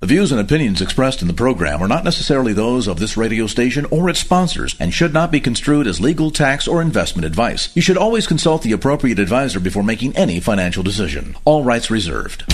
The views and opinions expressed in the program are not necessarily those of this radio station or its sponsors and should not be construed as legal, tax, or investment advice. You should always consult the appropriate advisor before making any financial decision. All rights reserved.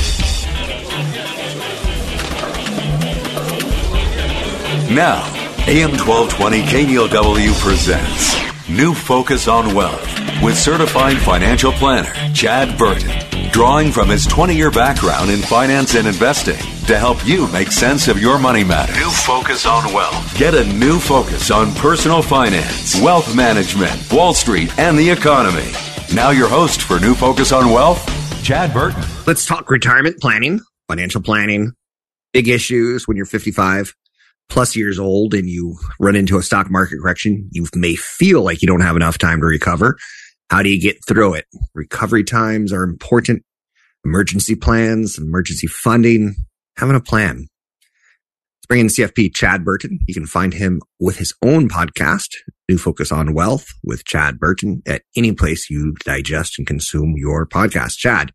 Now, AM 1220 KDOW presents New Focus on Wealth with certified financial planner Chad Burton, drawing from his 20 year background in finance and investing to help you make sense of your money matters. New Focus on Wealth. Get a new focus on personal finance, wealth management, Wall Street, and the economy. Now, your host for New Focus on Wealth, Chad Burton. Let's talk retirement planning, financial planning, big issues when you're 55 plus years old and you run into a stock market correction. You may feel like you don't have enough time to recover. How do you get through it? Recovery times are important. Emergency plans, emergency funding, having a plan. Let's bring in CFP Chad Burton. You can find him with his own podcast, New Focus on Wealth with Chad Burton at any place you digest and consume your podcast. Chad,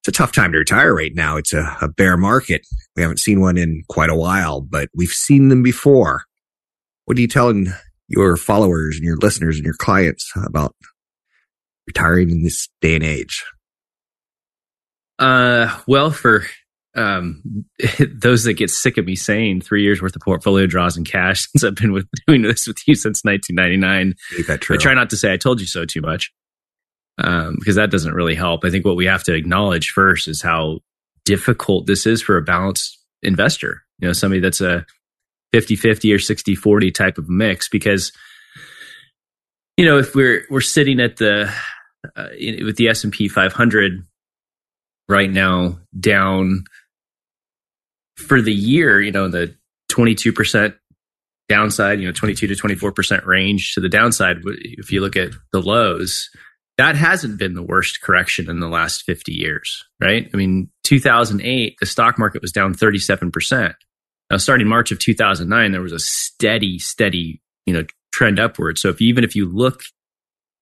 it's a tough time to retire right now. It's a, a bear market. We haven't seen one in quite a while, but we've seen them before. What are you telling your followers and your listeners and your clients about retiring in this day and age? Uh, well, for um, those that get sick of me saying three years worth of portfolio draws in cash since I've been with, doing this with you since 1999. I try not to say I told you so too much um, because that doesn't really help. I think what we have to acknowledge first is how difficult this is for a balanced investor. You know, somebody that's a 50 50 or 60 40 type of mix because you know if we're we're sitting at the uh, in, with the S&P 500 right now down for the year, you know, the 22% downside, you know, 22 to 24% range to the downside if you look at the lows that hasn't been the worst correction in the last 50 years, right? I mean, 2008, the stock market was down 37%. Now, starting March of 2009, there was a steady, steady, you know, trend upward. So if even if you look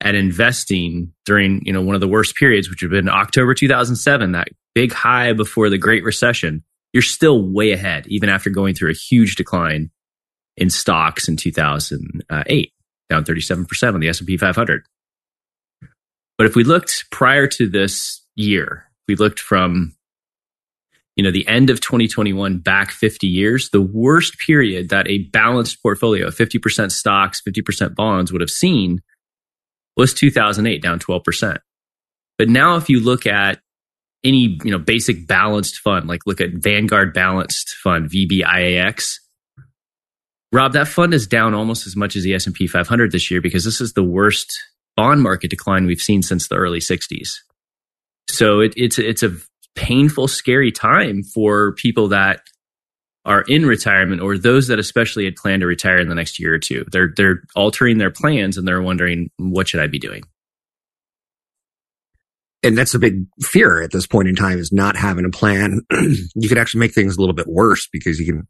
at investing during, you know, one of the worst periods, which would have been October 2007, that big high before the Great Recession, you're still way ahead, even after going through a huge decline in stocks in 2008, down 37% on the S&P 500. But if we looked prior to this year, we looked from you know the end of 2021 back 50 years, the worst period that a balanced portfolio, of 50% stocks, 50% bonds would have seen was 2008 down 12%. But now if you look at any, you know, basic balanced fund, like look at Vanguard Balanced Fund, VBIAX, Rob, that fund is down almost as much as the S&P 500 this year because this is the worst bond market decline we've seen since the early 60s. So it, it's it's a painful, scary time for people that are in retirement or those that especially had planned to retire in the next year or two. They're they're altering their plans and they're wondering what should I be doing. And that's a big fear at this point in time is not having a plan. you could actually make things a little bit worse because you can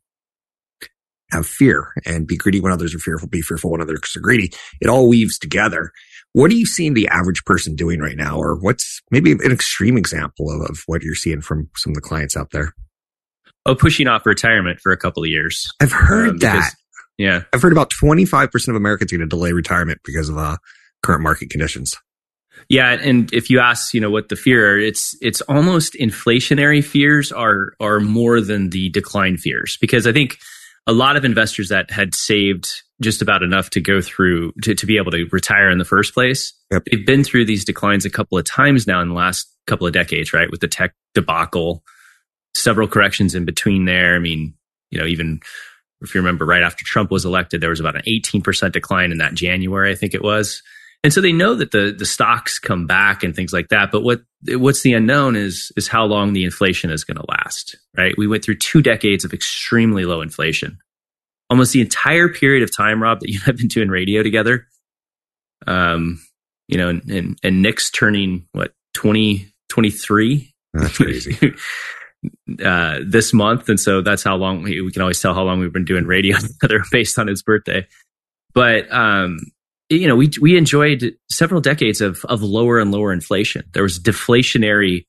have fear and be greedy when others are fearful, be fearful when others are greedy. It all weaves together. What are you seeing the average person doing right now? Or what's maybe an extreme example of, of what you're seeing from some of the clients out there? Oh, pushing off retirement for a couple of years. I've heard um, that. Yeah. I've heard about 25% of Americans are going to delay retirement because of uh, current market conditions. Yeah, and if you ask, you know, what the fear, it's it's almost inflationary fears are are more than the decline fears because I think a lot of investors that had saved just about enough to go through to, to be able to retire in the first place. Yep. They've been through these declines a couple of times now in the last couple of decades, right? With the tech debacle, several corrections in between there. I mean, you know, even if you remember right after Trump was elected, there was about an 18% decline in that January, I think it was. And so they know that the the stocks come back and things like that. But what what's the unknown is is how long the inflation is going to last. Right? We went through two decades of extremely low inflation, almost the entire period of time, Rob, that you have been doing radio together. Um, you know, and and, and Nick's turning what twenty twenty three. That's crazy. uh, this month, and so that's how long we, we, can always tell how long we've been doing radio together based on his birthday. But um, you know, we we enjoyed several decades of of lower and lower inflation. There was deflationary,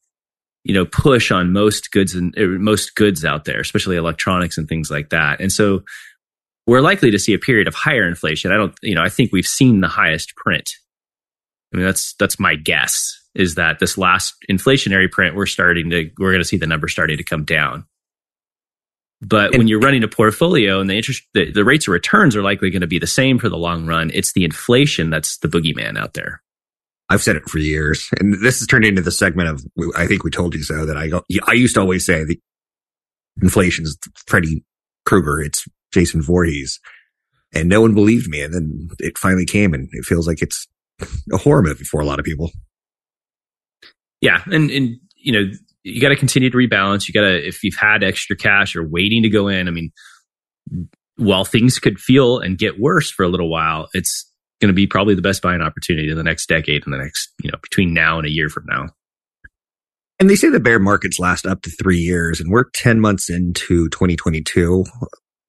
you know, push on most goods and uh, most goods out there, especially electronics and things like that. And so we're likely to see a period of higher inflation. I don't, you know, I think we've seen the highest print. I mean, that's that's my guess is that this last inflationary print we're starting to we're going to see the numbers starting to come down. But when you're running a portfolio and the interest, the, the rates of returns are likely going to be the same for the long run. It's the inflation that's the boogeyman out there. I've said it for years, and this has turned into the segment of I think we told you so that I go. I used to always say the inflation is Freddy Krueger. It's Jason Voorhees, and no one believed me. And then it finally came, and it feels like it's a horror movie for a lot of people. Yeah, and and you know you got to continue to rebalance. You got to, if you've had extra cash or waiting to go in, I mean, while things could feel and get worse for a little while, it's going to be probably the best buying opportunity in the next decade and the next, you know, between now and a year from now. And they say the bear markets last up to three years, and we're 10 months into 2022.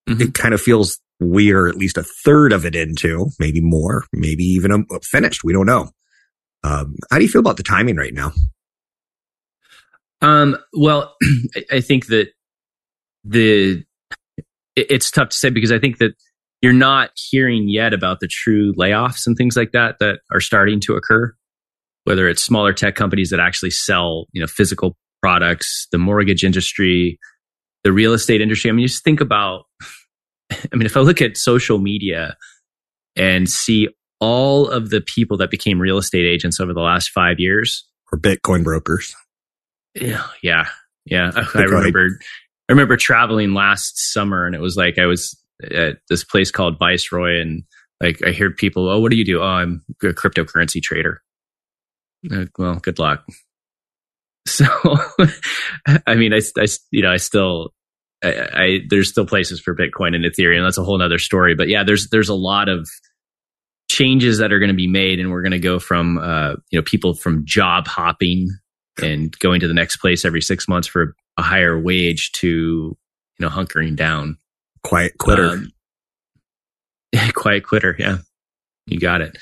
Mm-hmm. It kind of feels we are at least a third of it into, maybe more, maybe even a, finished. We don't know. Um, how do you feel about the timing right now? Um, well, I think that the it's tough to say because I think that you're not hearing yet about the true layoffs and things like that that are starting to occur. Whether it's smaller tech companies that actually sell, you know, physical products, the mortgage industry, the real estate industry. I mean, just think about. I mean, if I look at social media and see all of the people that became real estate agents over the last five years, or Bitcoin brokers, yeah, yeah, yeah. I remember. I remember traveling last summer, and it was like I was at this place called Viceroy, and like I heard people, "Oh, what do you do?" "Oh, I'm a cryptocurrency trader." Like, well, good luck. So, I mean, I, I, you know, I still, I, I, there's still places for Bitcoin and Ethereum. That's a whole other story. But yeah, there's there's a lot of changes that are going to be made, and we're going to go from, uh, you know, people from job hopping and going to the next place every six months for a higher wage to you know hunkering down. Quiet quitter. Um, quiet quitter yeah. You got it.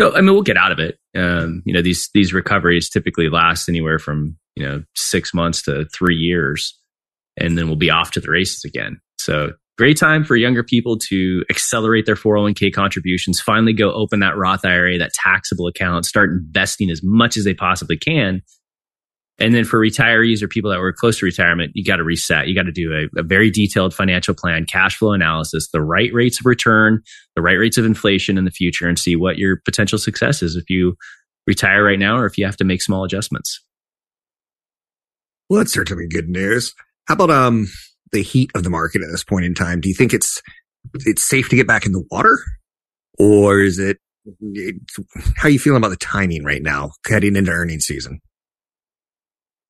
So i mean we'll get out of it. Um, you know these these recoveries typically last anywhere from you know six months to three years and then we'll be off to the races again. So great time for younger people to accelerate their 401k contributions finally go open that roth ira that taxable account start investing as much as they possibly can and then for retirees or people that were close to retirement, you got to reset. You got to do a, a, very detailed financial plan, cash flow analysis, the right rates of return, the right rates of inflation in the future, and see what your potential success is if you retire right now or if you have to make small adjustments. Well, that's certainly good news. How about um the heat of the market at this point in time? Do you think it's it's safe to get back in the water, or is it? How are you feeling about the timing right now, heading into earnings season?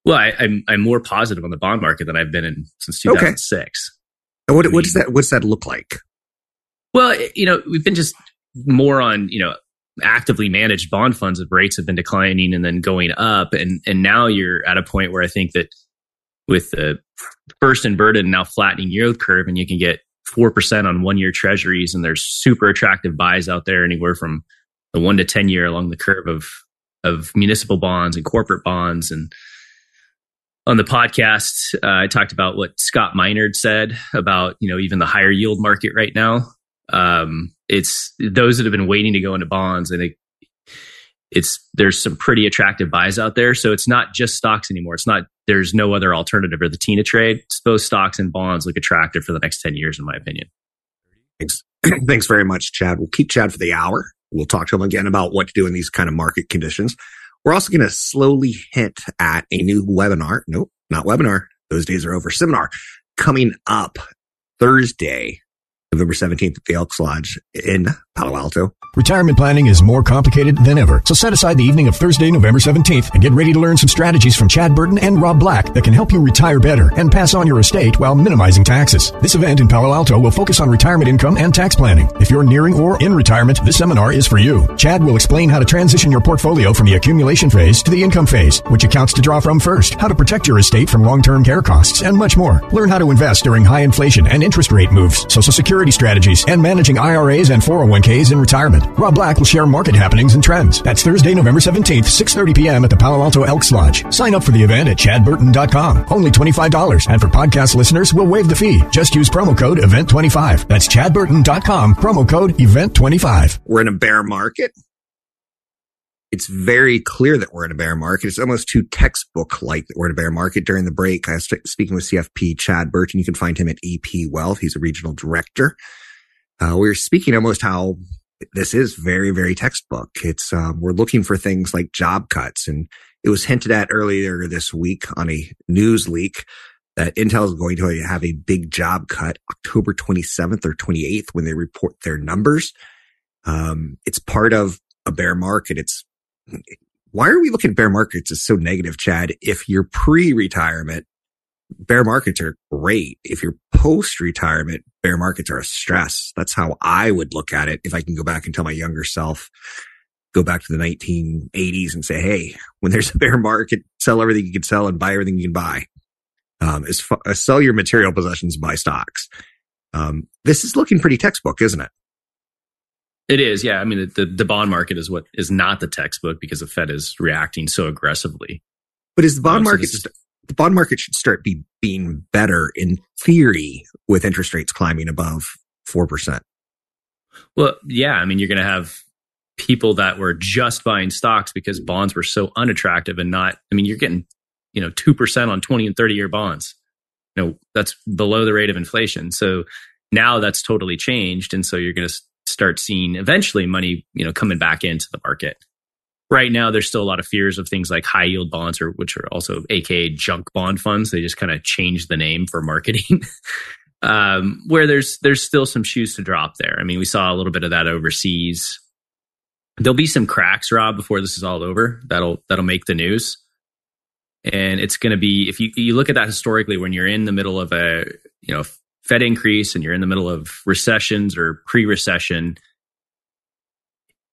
Well, I, am I'm, I'm more positive on the bond market than I've been in since 2006. Okay. What, I mean, what does that what does that look like? Well, you know, we've been just more on you know actively managed bond funds of rates have been declining and then going up, and and now you're at a point where I think that with the first inverted and now flattening yield curve, and you can get four percent on one year treasuries, and there's super attractive buys out there anywhere from the one to ten year along the curve of of municipal bonds and corporate bonds and on the podcast, uh, I talked about what Scott Minerd said about you know even the higher yield market right now. Um, it's those that have been waiting to go into bonds. I think it's there's some pretty attractive buys out there. So it's not just stocks anymore. It's not there's no other alternative or the Tina trade. It's both stocks and bonds look attractive for the next ten years, in my opinion. Thanks, thanks very much, Chad. We'll keep Chad for the hour. We'll talk to him again about what to do in these kind of market conditions. We're also going to slowly hint at a new webinar. Nope, not webinar. Those days are over. Seminar coming up Thursday, November 17th at the Elks Lodge in Palo Alto. Retirement planning is more complicated than ever. So set aside the evening of Thursday, November 17th and get ready to learn some strategies from Chad Burton and Rob Black that can help you retire better and pass on your estate while minimizing taxes. This event in Palo Alto will focus on retirement income and tax planning. If you're nearing or in retirement, this seminar is for you. Chad will explain how to transition your portfolio from the accumulation phase to the income phase, which accounts to draw from first, how to protect your estate from long-term care costs, and much more. Learn how to invest during high inflation and interest rate moves, social security security strategies, and managing IRAs and 401ks in retirement. Rob Black will share market happenings and trends. That's Thursday, November 17th, 6.30 p.m. at the Palo Alto Elks Lodge. Sign up for the event at chadburton.com. Only $25. And for podcast listeners, we'll waive the fee. Just use promo code EVENT25. That's chadburton.com, promo code EVENT25. We're in a bear market it's very clear that we're in a bear market. It's almost too textbook like that we're in a bear market. During the break, I was speaking with CFP Chad Burton. You can find him at EP Wealth. He's a regional director. Uh, we were speaking almost how this is very, very textbook. It's, um, we're looking for things like job cuts. And it was hinted at earlier this week on a news leak that Intel is going to have a big job cut October 27th or 28th when they report their numbers. Um, it's part of a bear market. It's why are we looking at bear markets as so negative, Chad? If you're pre-retirement, bear markets are great. If you're post-retirement, bear markets are a stress. That's how I would look at it. If I can go back and tell my younger self, go back to the 1980s and say, Hey, when there's a bear market, sell everything you can sell and buy everything you can buy. Um, is uh, sell your material possessions, buy stocks. Um, this is looking pretty textbook, isn't it? It is, yeah. I mean, the, the bond market is what is not the textbook because the Fed is reacting so aggressively. But is the bond um, market so is, the bond market should start be being better in theory with interest rates climbing above four percent? Well, yeah. I mean, you're going to have people that were just buying stocks because bonds were so unattractive and not. I mean, you're getting you know two percent on twenty and thirty year bonds. You know that's below the rate of inflation. So now that's totally changed, and so you're going to start seeing eventually money, you know, coming back into the market. Right now, there's still a lot of fears of things like high yield bonds, or which are also AKA junk bond funds. They just kind of changed the name for marketing. um, where there's there's still some shoes to drop there. I mean, we saw a little bit of that overseas. There'll be some cracks, Rob, before this is all over. That'll that'll make the news. And it's going to be if you you look at that historically, when you're in the middle of a you know Fed increase and you're in the middle of recessions or pre-recession,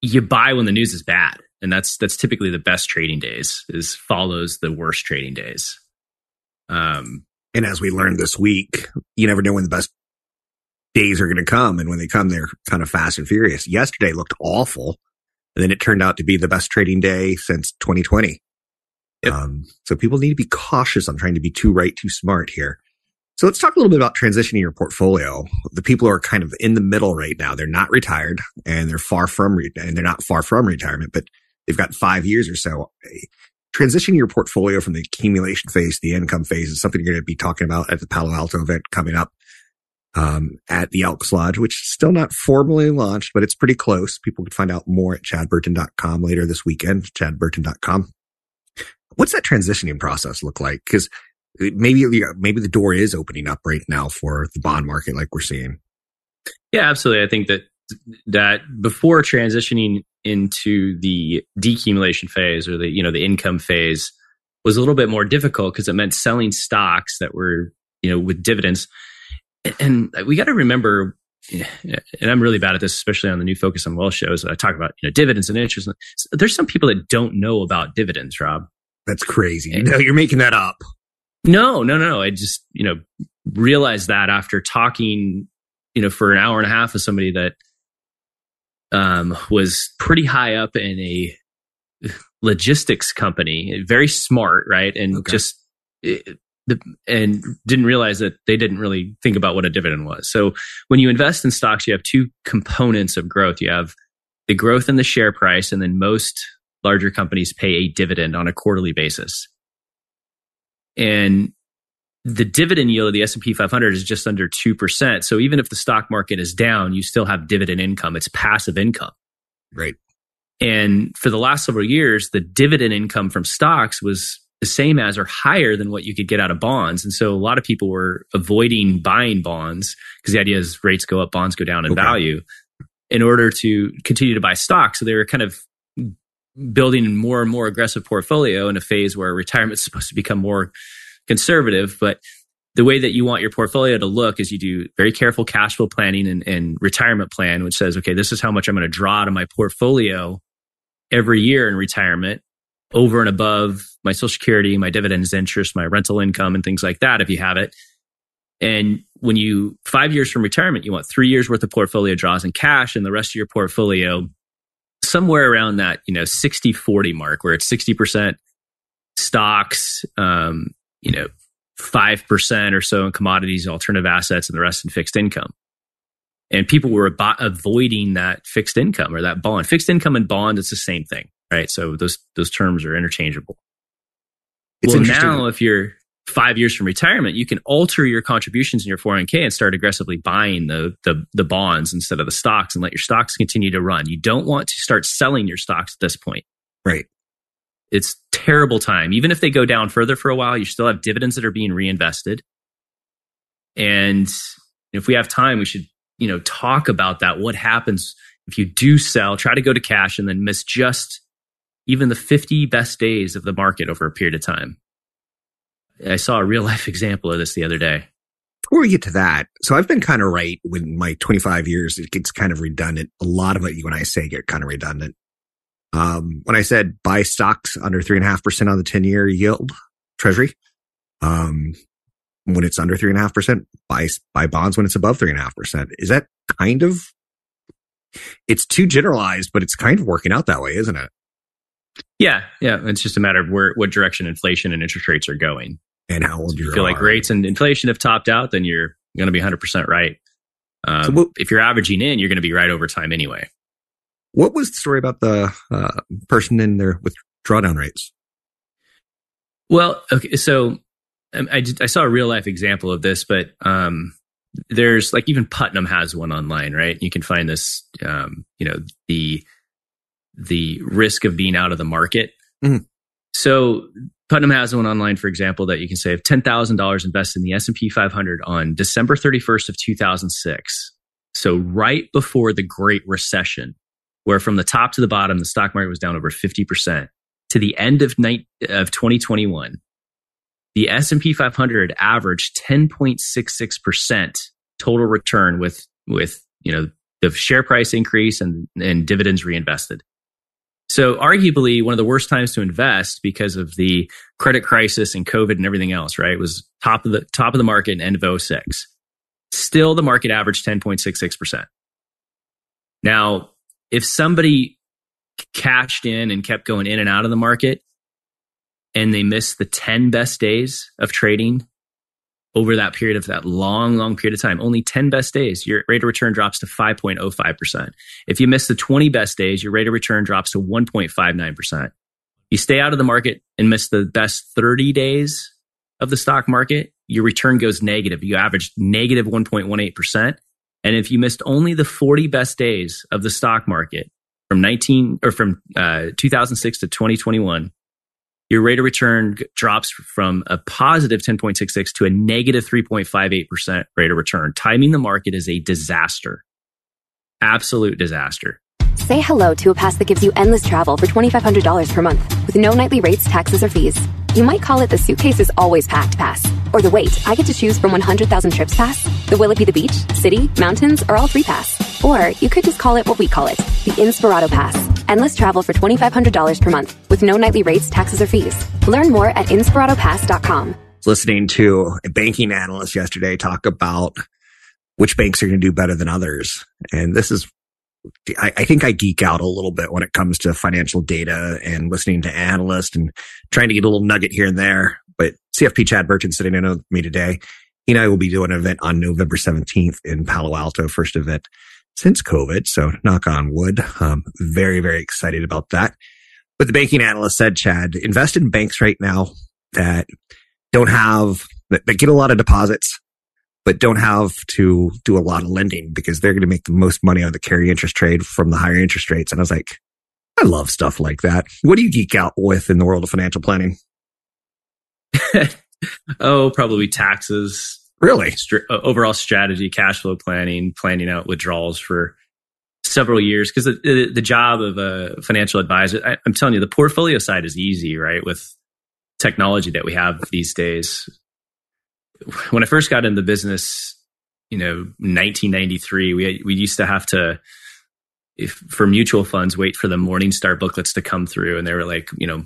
you buy when the news is bad. And that's that's typically the best trading days is follows the worst trading days. Um and as we learned this week, you never know when the best days are going to come and when they come they're kind of fast and furious. Yesterday looked awful and then it turned out to be the best trading day since 2020. Yep. Um, so people need to be cautious on trying to be too right, too smart here. So let's talk a little bit about transitioning your portfolio. The people are kind of in the middle right now. They're not retired and they're far from, re- and they're not far from retirement, but they've got five years or so. Transitioning your portfolio from the accumulation phase to the income phase is something you're going to be talking about at the Palo Alto event coming up um, at the Elks Lodge, which is still not formally launched, but it's pretty close. People can find out more at chadburton.com later this weekend, chadburton.com. What's that transitioning process look like? Because maybe maybe the door is opening up right now for the bond market, like we're seeing. Yeah, absolutely. I think that that before transitioning into the decumulation phase or the you know the income phase was a little bit more difficult because it meant selling stocks that were you know with dividends. And we got to remember eh, and i'm really bad at this especially on the new focus on wealth shows i talk about you know dividends and interest. There's some people that don't know about dividends rob. That's crazy. And, no you're making that up no, no, no. I just, you know, realized that after talking, you know, for an hour and a half with somebody that um, was pretty high up in a logistics company, very smart, right? And okay. just, it, the, and didn't realize that they didn't really think about what a dividend was. So when you invest in stocks, you have two components of growth. You have the growth in the share price, and then most larger companies pay a dividend on a quarterly basis and the dividend yield of the S&P 500 is just under 2%. So even if the stock market is down, you still have dividend income. It's passive income. Right. And for the last several years, the dividend income from stocks was the same as or higher than what you could get out of bonds. And so a lot of people were avoiding buying bonds because the idea is rates go up, bonds go down in okay. value in order to continue to buy stocks. So they were kind of building a more and more aggressive portfolio in a phase where retirement is supposed to become more conservative. But the way that you want your portfolio to look is you do very careful cash flow planning and, and retirement plan, which says, okay, this is how much I'm going to draw of my portfolio every year in retirement over and above my social security, my dividends interest, my rental income and things like that, if you have it. And when you five years from retirement, you want three years worth of portfolio draws in cash and the rest of your portfolio somewhere around that, you know, 60 40 mark where it's 60% stocks, um, you know, 5% or so in commodities, alternative assets, and the rest in fixed income. And people were ab- avoiding that fixed income or that bond. Fixed income and bond, it's the same thing, right? So those, those terms are interchangeable. It's well, now if you're five years from retirement, you can alter your contributions in your 401k and start aggressively buying the, the, the bonds instead of the stocks and let your stocks continue to run. You don't want to start selling your stocks at this point. Right. It's terrible time. Even if they go down further for a while, you still have dividends that are being reinvested. And if we have time, we should, you know, talk about that. What happens if you do sell, try to go to cash and then miss just even the 50 best days of the market over a period of time. I saw a real life example of this the other day. Before we get to that, so I've been kind of right when my 25 years, it gets kind of redundant. A lot of it, when I say get kind of redundant. Um, when I said buy stocks under three and a half percent on the 10 year yield treasury, um, when it's under three and a half percent, buy, buy bonds when it's above three and a half percent. Is that kind of, it's too generalized, but it's kind of working out that way, isn't it? Yeah, yeah. It's just a matter of where what direction inflation and interest rates are going. And how old you feel are. like rates and inflation have topped out, then you're going to be 100% right. Um, so what, if you're averaging in, you're going to be right over time anyway. What was the story about the uh, person in there with drawdown rates? Well, okay, so um, I, I saw a real life example of this, but um, there's like even Putnam has one online, right? You can find this, um, you know, the the risk of being out of the market. Mm-hmm. So Putnam has one online, for example, that you can save ten thousand dollars invested in the S and P 500 on December 31st of 2006. So right before the Great Recession, where from the top to the bottom, the stock market was down over 50 percent. To the end of night of 2021, the S and P 500 averaged 10.66 percent total return with with you know the share price increase and and dividends reinvested. So arguably one of the worst times to invest because of the credit crisis and COVID and everything else, right? It was top of the top of the market in end of 06. Still the market averaged 10.66%. Now, if somebody cashed in and kept going in and out of the market and they missed the 10 best days of trading over that period of that long, long period of time, only 10 best days, your rate of return drops to 5.05%. If you miss the 20 best days, your rate of return drops to 1.59%. You stay out of the market and miss the best 30 days of the stock market, your return goes negative. You average negative 1.18%. And if you missed only the 40 best days of the stock market from 19 or from uh, 2006 to 2021, your rate of return drops from a positive 10.66 to a negative 3.58% rate of return. Timing the market is a disaster. Absolute disaster. Say hello to a pass that gives you endless travel for $2,500 per month with no nightly rates, taxes, or fees. You might call it the suitcase is always packed pass. Or the wait, I get to choose from 100,000 trips pass. The will it be the beach, city, mountains, or all three pass. Or you could just call it what we call it, the Inspirato Pass. Endless travel for $2,500 per month with no nightly rates, taxes, or fees. Learn more at inspiratopass.com. Listening to a banking analyst yesterday talk about which banks are going to do better than others. And this is, I, I, think I geek out a little bit when it comes to financial data and listening to analysts and trying to get a little nugget here and there. But CFP Chad Burton sitting in with me today. He and I will be doing an event on November 17th in Palo Alto, first event since COVID. So knock on wood. Um, very, very excited about that. But the banking analyst said, Chad, invest in banks right now that don't have, that, that get a lot of deposits, but don't have to do a lot of lending because they're going to make the most money on the carry interest trade from the higher interest rates. And I was like, I love stuff like that. What do you geek out with in the world of financial planning? oh, probably taxes. Really? Uh, overall strategy, cash flow planning, planning out withdrawals for several years. Because the, the, the, job of a financial advisor, I, I'm telling you, the portfolio side is easy, right? With technology that we have these days. When I first got into the business, you know, 1993, we we used to have to, if for mutual funds, wait for the Morningstar booklets to come through, and they were like, you know,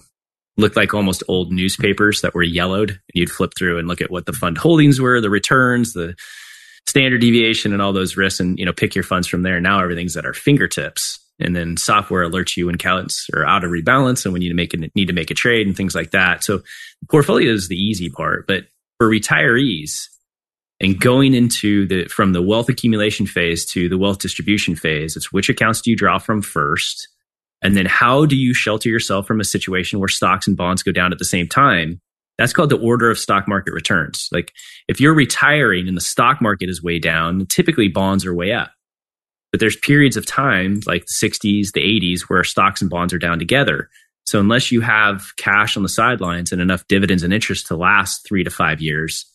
looked like almost old newspapers that were yellowed. And you'd flip through and look at what the fund holdings were, the returns, the standard deviation, and all those risks, and you know, pick your funds from there. Now everything's at our fingertips, and then software alerts you when counts are out of rebalance and when you make a, need to make a trade and things like that. So, portfolio is the easy part, but for retirees and going into the from the wealth accumulation phase to the wealth distribution phase it's which accounts do you draw from first? And then how do you shelter yourself from a situation where stocks and bonds go down at the same time? That's called the order of stock market returns. Like if you're retiring and the stock market is way down typically bonds are way up. But there's periods of time like the 60s the 80s where stocks and bonds are down together so unless you have cash on the sidelines and enough dividends and interest to last three to five years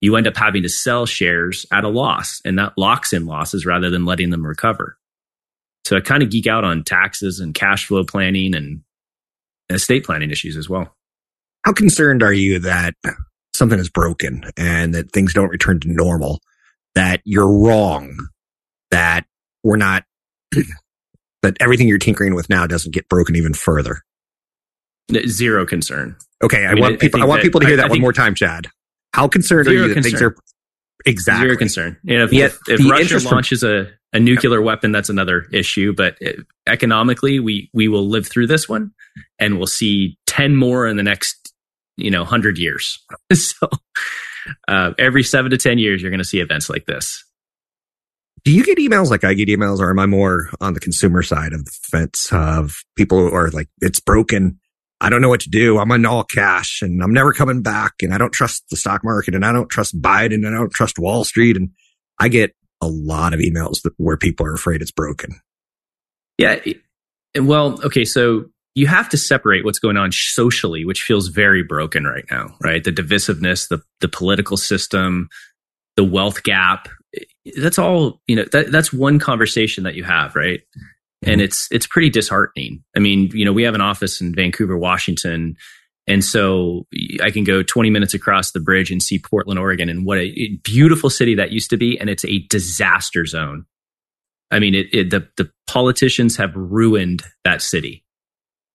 you end up having to sell shares at a loss and that locks in losses rather than letting them recover. So I kind of geek out on taxes and cash flow planning and estate planning issues as well. How concerned are you that something is broken and that things don't return to normal, that you're wrong, that we're not, that everything you're tinkering with now doesn't get broken even further? Zero concern. Okay, I, I mean, want people. I, I want people to hear I, that one more time, Chad. How concerned are you that things are exactly zero concern? Know, if, Yet, if, if Russia launches from, a, a nuclear weapon, that's another issue. But economically, we we will live through this one, and we'll see ten more in the next you know hundred years. so uh, every seven to ten years, you're going to see events like this. Do you get emails like I get emails, or am I more on the consumer side of the fence of people who are like, it's broken? I don't know what to do. I'm in all cash and I'm never coming back. And I don't trust the stock market and I don't trust Biden and I don't trust Wall Street. And I get a lot of emails that, where people are afraid it's broken. Yeah. And well, okay. So you have to separate what's going on socially, which feels very broken right now, right? The divisiveness, the, the political system, the wealth gap. That's all, you know, that, that's one conversation that you have, right? And mm-hmm. it's it's pretty disheartening. I mean, you know, we have an office in Vancouver, Washington, and so I can go 20 minutes across the bridge and see Portland, Oregon, and what a beautiful city that used to be, and it's a disaster zone. I mean, it, it the the politicians have ruined that city.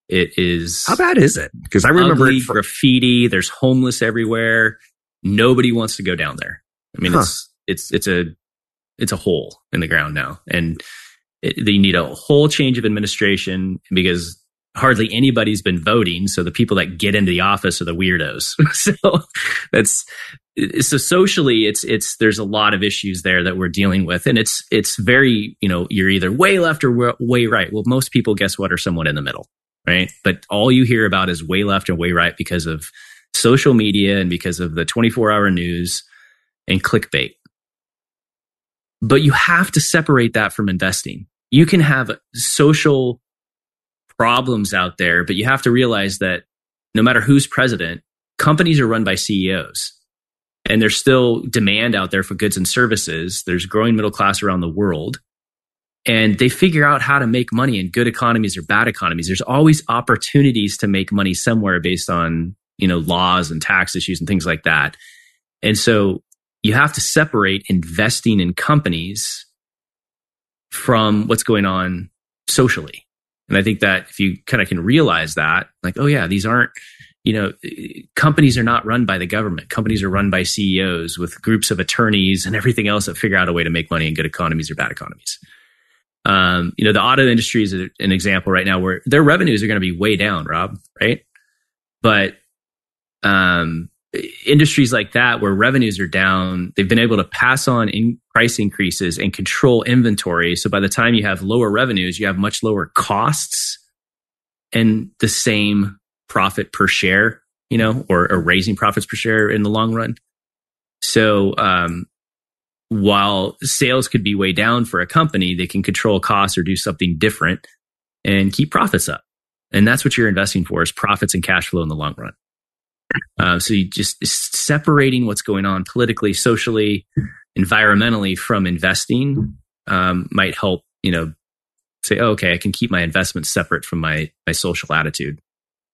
It is how bad is it? Because I remember ugly, for- graffiti. There's homeless everywhere. Nobody wants to go down there. I mean, huh. it's it's it's a it's a hole in the ground now, and they need a whole change of administration because hardly anybody's been voting. So the people that get into the office are the weirdos. so that's so socially, it's it's there's a lot of issues there that we're dealing with, and it's it's very you know you're either way left or way right. Well, most people, guess what, are somewhat in the middle, right? But all you hear about is way left and way right because of social media and because of the 24 hour news and clickbait. But you have to separate that from investing you can have social problems out there, but you have to realize that no matter who's president, companies are run by CEOs. And there's still demand out there for goods and services. There's growing middle class around the world. And they figure out how to make money in good economies or bad economies. There's always opportunities to make money somewhere based on, you know, laws and tax issues and things like that. And so you have to separate investing in companies from what's going on socially. And I think that if you kind of can realize that, like, oh yeah, these aren't, you know, companies are not run by the government. Companies are run by CEOs with groups of attorneys and everything else that figure out a way to make money in good economies or bad economies. Um, you know, the auto industry is an example right now where their revenues are going to be way down, Rob, right? But um, industries like that where revenues are down, they've been able to pass on in price increases and control inventory. So by the time you have lower revenues, you have much lower costs and the same profit per share, you know, or, or raising profits per share in the long run. So, um, while sales could be way down for a company, they can control costs or do something different and keep profits up. And that's what you're investing for is profits and cash flow in the long run. Uh, so you just separating what's going on politically, socially, environmentally from investing um, might help. You know, say, oh, okay, I can keep my investments separate from my my social attitude.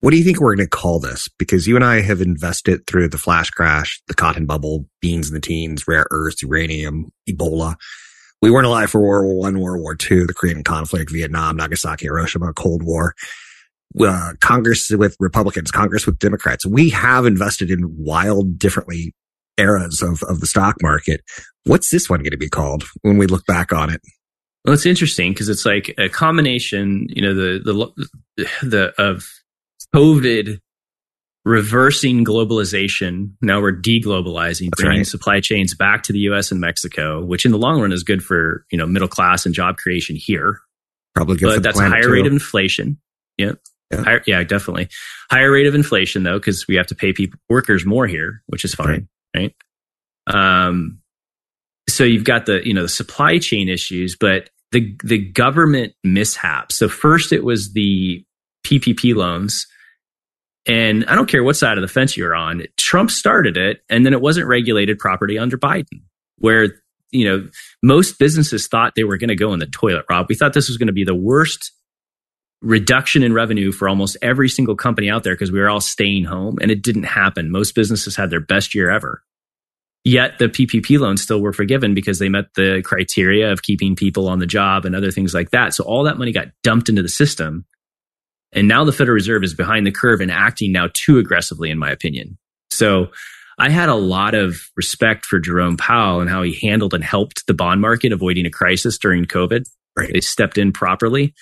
What do you think we're going to call this? Because you and I have invested through the flash crash, the cotton bubble, beans in the teens, rare earths, uranium, Ebola. We weren't alive for World War One, World War Two, the Korean conflict, Vietnam, Nagasaki, Hiroshima, Cold War. Uh, Congress with Republicans, Congress with Democrats. We have invested in wild, differently eras of, of the stock market. What's this one going to be called when we look back on it? Well, it's interesting because it's like a combination, you know, the, the, the, of COVID reversing globalization. Now we're deglobalizing, That's bringing right. supply chains back to the US and Mexico, which in the long run is good for, you know, middle class and job creation here. Probably good but that's a higher too. rate of inflation. Yep. Yeah. Higher, yeah, definitely. Higher rate of inflation though, because we have to pay people workers more here, which is fine, right? right? Um, so you've got the you know the supply chain issues, but the the government mishaps. So first it was the PPP loans, and I don't care what side of the fence you're on. Trump started it, and then it wasn't regulated properly under Biden, where you know most businesses thought they were going to go in the toilet. Rob, we thought this was going to be the worst reduction in revenue for almost every single company out there because we were all staying home, and it didn't happen. Most businesses had their best year ever. Yet the PPP loans still were forgiven because they met the criteria of keeping people on the job and other things like that. So all that money got dumped into the system. And now the Federal Reserve is behind the curve and acting now too aggressively, in my opinion. So I had a lot of respect for Jerome Powell and how he handled and helped the bond market avoiding a crisis during COVID. Right. They stepped in properly.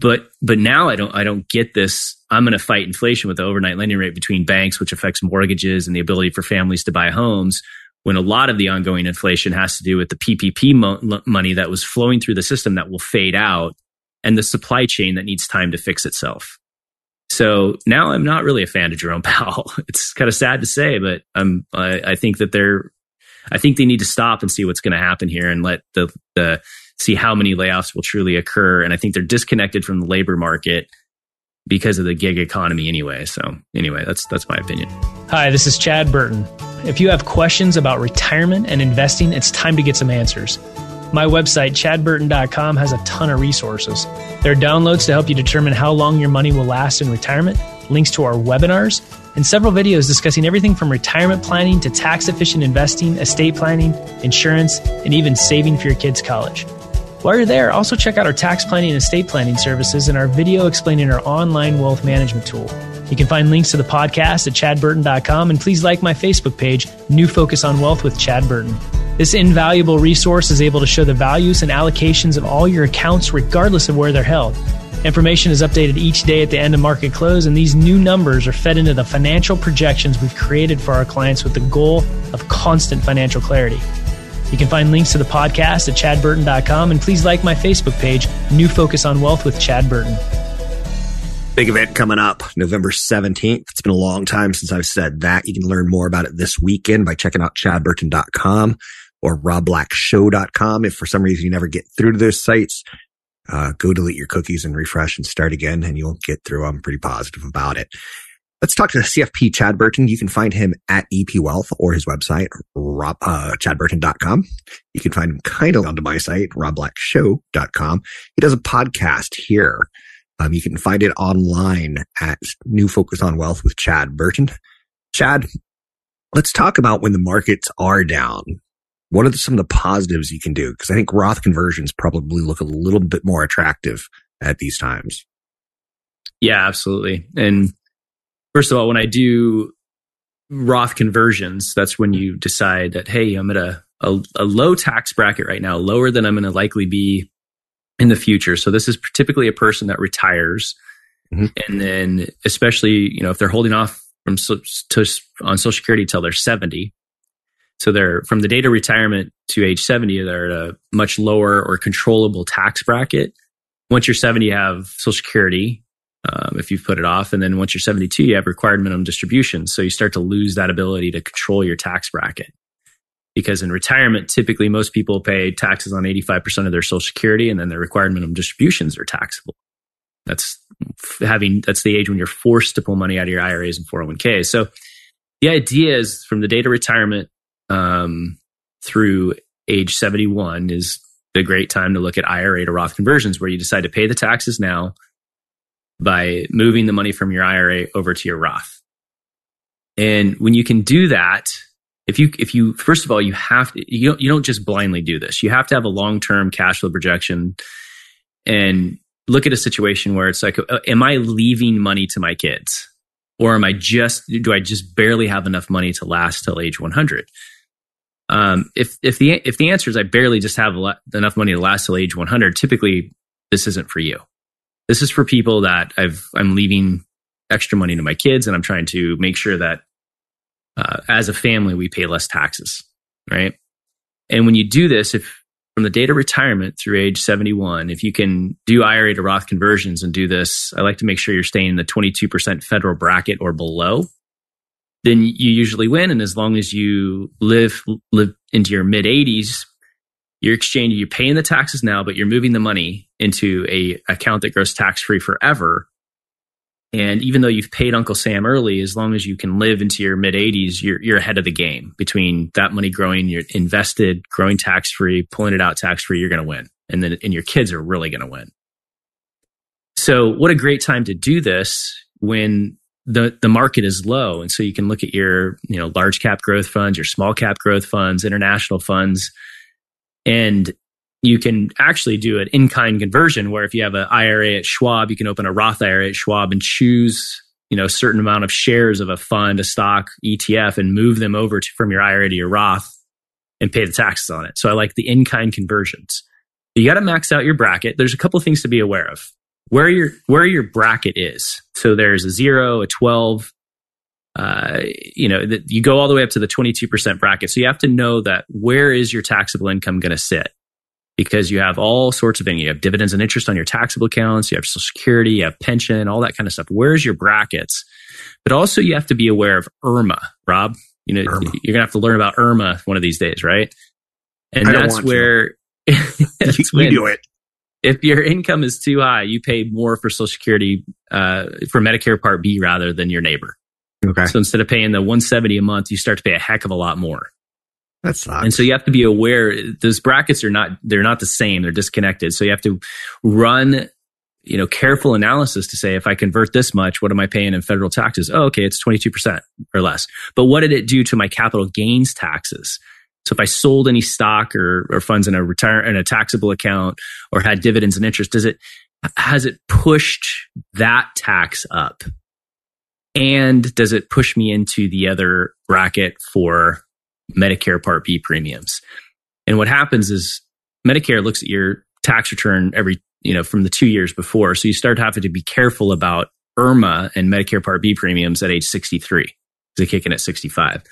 But but now I don't I don't get this. I'm going to fight inflation with the overnight lending rate between banks, which affects mortgages and the ability for families to buy homes. When a lot of the ongoing inflation has to do with the PPP mo- money that was flowing through the system that will fade out, and the supply chain that needs time to fix itself. So now I'm not really a fan of Jerome Powell. It's kind of sad to say, but I'm I, I think that they're I think they need to stop and see what's going to happen here and let the the see how many layoffs will truly occur. And I think they're disconnected from the labor market because of the gig economy anyway. So anyway, that's that's my opinion. Hi, this is Chad Burton. If you have questions about retirement and investing, it's time to get some answers. My website, chadburton.com, has a ton of resources. There are downloads to help you determine how long your money will last in retirement, links to our webinars, and several videos discussing everything from retirement planning to tax efficient investing, estate planning, insurance, and even saving for your kids' college. While you're there, also check out our tax planning and estate planning services and our video explaining our online wealth management tool. You can find links to the podcast at chadburton.com and please like my Facebook page, New Focus on Wealth with Chad Burton. This invaluable resource is able to show the values and allocations of all your accounts regardless of where they're held. Information is updated each day at the end of market close, and these new numbers are fed into the financial projections we've created for our clients with the goal of constant financial clarity. You can find links to the podcast at chadburton.com and please like my Facebook page, New Focus on Wealth with Chad Burton. Big event coming up November 17th. It's been a long time since I've said that. You can learn more about it this weekend by checking out chadburton.com or robblackshow.com. If for some reason you never get through to those sites, uh, go delete your cookies and refresh and start again and you'll get through. I'm pretty positive about it. Let's talk to CFP Chad Burton. You can find him at EP Wealth or his website, rob, uh, chadburton.com. You can find him kind of onto my site, robblackshow.com. He does a podcast here. Um, you can find it online at New Focus on Wealth with Chad Burton. Chad, let's talk about when the markets are down. What are some of the positives you can do? Because I think Roth conversions probably look a little bit more attractive at these times. Yeah, absolutely. And first of all, when I do Roth conversions, that's when you decide that, hey, I'm at a, a, a low tax bracket right now, lower than I'm going to likely be in the future. So this is typically a person that retires. Mm-hmm. And then, especially, you know, if they're holding off from to, on Social Security until they're 70. So they're from the date of retirement to age 70, they're at a much lower or controllable tax bracket. Once you're 70, you have Social Security um, if you've put it off. And then once you're 72, you have required minimum distributions. So you start to lose that ability to control your tax bracket. Because in retirement, typically most people pay taxes on 85% of their social security and then their required minimum distributions are taxable. That's having that's the age when you're forced to pull money out of your IRAs and 401ks. So the idea is from the date of retirement um, through age 71 is the great time to look at IRA to Roth conversions, where you decide to pay the taxes now by moving the money from your IRA over to your Roth. And when you can do that, if you if you first of all you have to you don't you don't just blindly do this. You have to have a long term cash flow projection and look at a situation where it's like, uh, am I leaving money to my kids, or am I just do I just barely have enough money to last till age one hundred? Um, if if the if the answer is I barely just have enough money to last till age one hundred, typically this isn't for you. This is for people that I've I'm leaving extra money to my kids, and I'm trying to make sure that uh, as a family we pay less taxes, right? And when you do this, if from the date of retirement through age 71, if you can do IRA to Roth conversions and do this, I like to make sure you're staying in the 22% federal bracket or below. Then you usually win, and as long as you live live into your mid 80s, you're exchanging, you're paying the taxes now, but you're moving the money into a account that grows tax free forever. And even though you've paid Uncle Sam early, as long as you can live into your mid 80s, you're, you're ahead of the game between that money growing, you're invested, growing tax free, pulling it out tax free, you're going to win. And then, and your kids are really going to win. So what a great time to do this when the, the market is low. And so you can look at your, you know, large cap growth funds, your small cap growth funds, international funds, and you can actually do an in-kind conversion where if you have an IRA at Schwab, you can open a Roth IRA at Schwab and choose, you know, a certain amount of shares of a fund, a stock, ETF, and move them over to, from your IRA to your Roth and pay the taxes on it. So I like the in-kind conversions. You got to max out your bracket. There's a couple of things to be aware of. Where your where your bracket is. So there's a zero, a twelve. Uh, you know, that you go all the way up to the 22% bracket. So you have to know that where is your taxable income going to sit? because you have all sorts of things. You have dividends and interest on your taxable accounts, you have social security, you have pension, all that kind of stuff. Where's your brackets? But also you have to be aware of IRMAA, Rob. You know, IRMAA. you're gonna have to learn about IRMAA one of these days, right? And that's where that's you, do it. If your income is too high, you pay more for Social Security uh, for Medicare Part B rather than your neighbor. Okay. So instead of paying the 170 a month, you start to pay a heck of a lot more. That's not. And so you have to be aware those brackets are not they're not the same. They're disconnected. So you have to run you know careful analysis to say if I convert this much, what am I paying in federal taxes? Oh, okay, it's 22% or less. But what did it do to my capital gains taxes? So if I sold any stock or, or funds in a retire in a taxable account or had dividends and interest, does it has it pushed that tax up? And does it push me into the other bracket for Medicare Part B premiums. And what happens is Medicare looks at your tax return every, you know, from the two years before. So you start having to be careful about IRMAA and Medicare Part B premiums at age 63. They kick in at 65.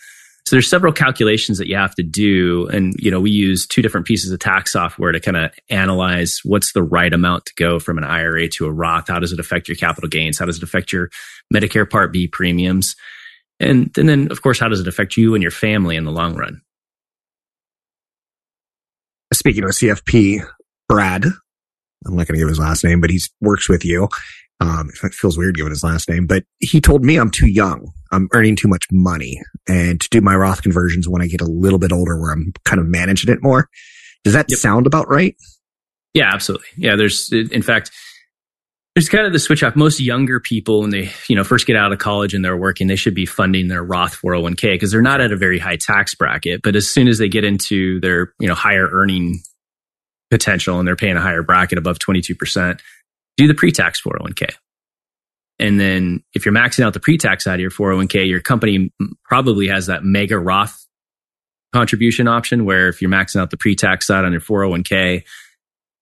So there's several calculations that you have to do. And, you know, we use two different pieces of tax software to kind of analyze what's the right amount to go from an IRA to a Roth. How does it affect your capital gains? How does it affect your Medicare Part B premiums? And, and then, of course, how does it affect you and your family in the long run? Speaking of CFP, Brad, I'm not going to give his last name, but he works with you. Um, it feels weird giving his last name, but he told me I'm too young. I'm earning too much money and to do my Roth conversions when I get a little bit older where I'm kind of managing it more. Does that yep. sound about right? Yeah, absolutely. Yeah, there's, in fact, there's kind of the switch off. Most younger people, when they you know first get out of college and they're working, they should be funding their Roth 401k because they're not at a very high tax bracket. But as soon as they get into their you know higher earning potential and they're paying a higher bracket above 22 percent, do the pre-tax 401k. And then if you're maxing out the pre-tax side of your 401k, your company probably has that mega Roth contribution option where if you're maxing out the pre-tax side on your 401k,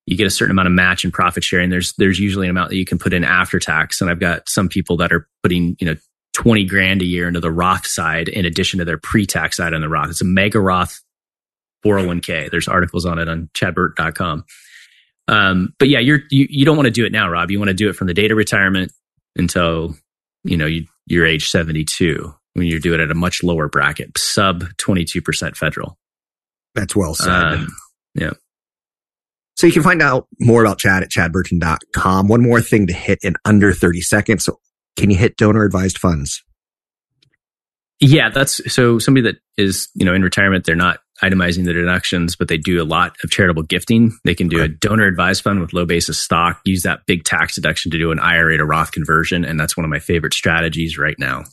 you get a certain amount of match and profit sharing. There's there's usually an amount that you can put in after tax, and I've got some people that are putting you know twenty grand a year into the Roth side in addition to their pre-tax side on the Roth. It's a mega Roth 401k. There's articles on it on chadburton.com. Um, but yeah, you're you, you don't want to do it now, Rob. You want to do it from the date of retirement until you know you, you're age 72 when you do it at a much lower bracket, sub 22% federal. That's well said. Um, yeah. So you can find out more about Chad at chadburton.com. One more thing to hit in under 30 seconds. Can you hit donor advised funds? Yeah, that's so somebody that is, you know, in retirement, they're not itemizing the deductions, but they do a lot of charitable gifting. They can do a donor advised fund with low basis stock, use that big tax deduction to do an IRA to Roth conversion. And that's one of my favorite strategies right now.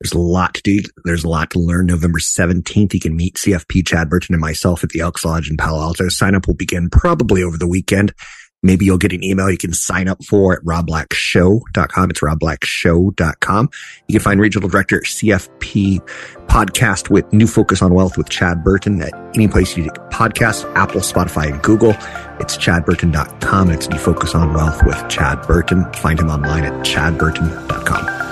There's a lot to do. There's a lot to learn. November 17th, you can meet CFP Chad Burton and myself at the Elks Lodge in Palo Alto. Sign up will begin probably over the weekend. Maybe you'll get an email you can sign up for at robblackshow.com. It's robblackshow.com. You can find regional director CFP podcast with New Focus on Wealth with Chad Burton at any place you get podcasts, Apple, Spotify, and Google. It's chadburton.com. It's New Focus on Wealth with Chad Burton. Find him online at chadburton.com.